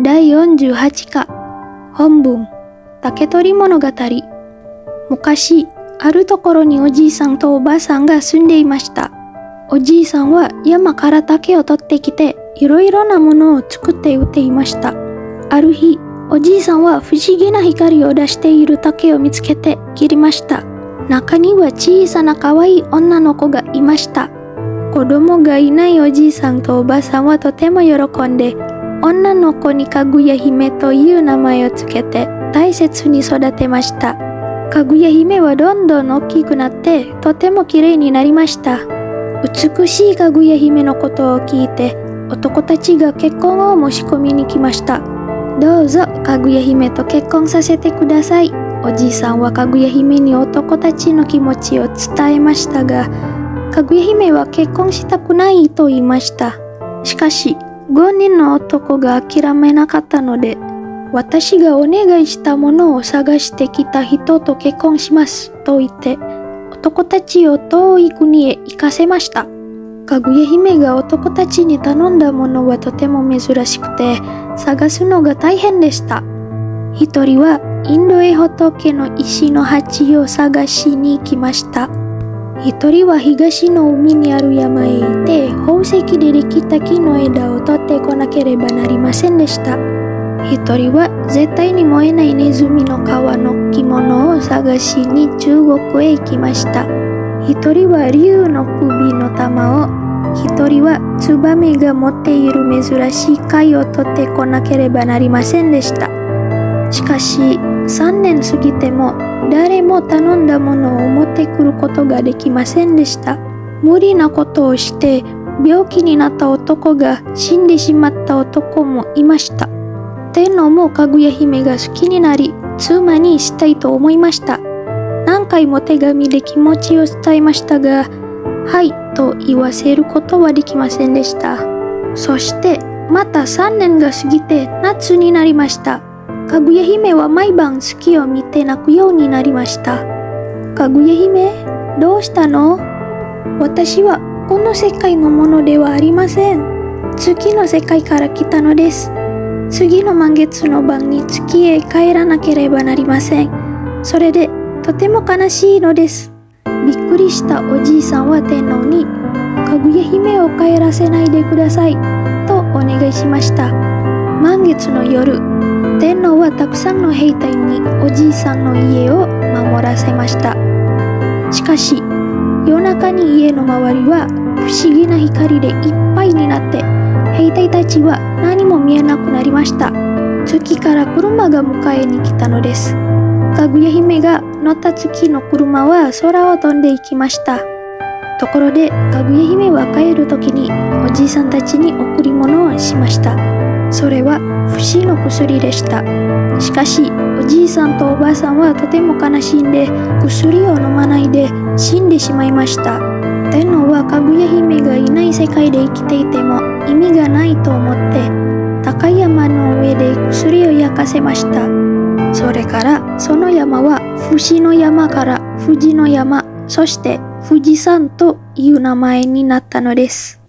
第48課。本文。竹取物語。昔あるところにおじいさんとおばあさんが住んでいました。おじいさんは山から竹を取ってきていろいろなものを作って売っていました。ある日おじいさんは不思議な光を出している竹を見つけて切りました。中には小さな可愛い女の子がいました。子供がいないおじいさんとおばあさんはとても喜んで女の子にかぐや姫という名前をつけて大切に育てました。かぐや姫はどんどん大きくなってとても綺麗になりました。美しいかぐや姫のことを聞いて男たちが結婚を申し込みに来ました。どうぞかぐや姫と結婚させてください。おじいさんはかぐや姫に男たちの気持ちを伝えましたがかぐや姫は結婚したくないと言いました。しかし5人の男が諦めなかったので私がお願いしたものを探してきた人と結婚しますと言って男たちを遠い国へ行かせました。かぐや姫が男たちに頼んだものはとても珍しくて探すのが大変でした。一人はインドへ仏の石の鉢を探しに行きました。一人は東の海にある山へ行って宝石でできた木の枝を取ってこなければなりませんでした。一人は絶対に燃えないネズミの皮の着物を探しに中国へ行きました。一人は竜の首の玉を一人はツバメが持っている珍しい貝を取ってこなければなりませんでした。しかし3年過ぎても誰も頼んだものを持ってくることができませんでした。無理なことをして病気になった男が死んでしまった男もいました。天皇もかぐや姫が好きになり妻にしたいと思いました。何回も手紙で気持ちを伝えましたがはいと言わせることはできませんでした。そしてまた3年が過ぎて夏になりました。かぐや姫は毎晩月を見て泣くようになりました。かぐや姫どうしたの？私はこの世界のものではありません。月の世界から来たのです。次の満月の晩に月へ帰らなければなりません。それでとても悲しいのです。びっくりしたおじいさんは天皇にかぐや姫を帰らせないでくださいとお願いしました。満月の夜はたくさんの兵隊におじいさんの家を守らせました。しかし夜中に家の周りは不思議な光でいっぱいになって兵隊たちは何も見えなくなりました。月から車が迎えに来たのです。かぐや姫が乗った月の車は空を飛んでいきました。ところでかぐや姫は帰る時におじいさんたちに贈り物をしました。それは不死の薬でした。しかしおじいさんとおばあさんはとても悲しんで薬を飲まないで死んでしまいました。天皇はかぐや姫がいない世界で生きていても意味がないと思って高山の上で薬を焼かせました。それからその山は不死の山から富士の山そして富士山という名前になったのです。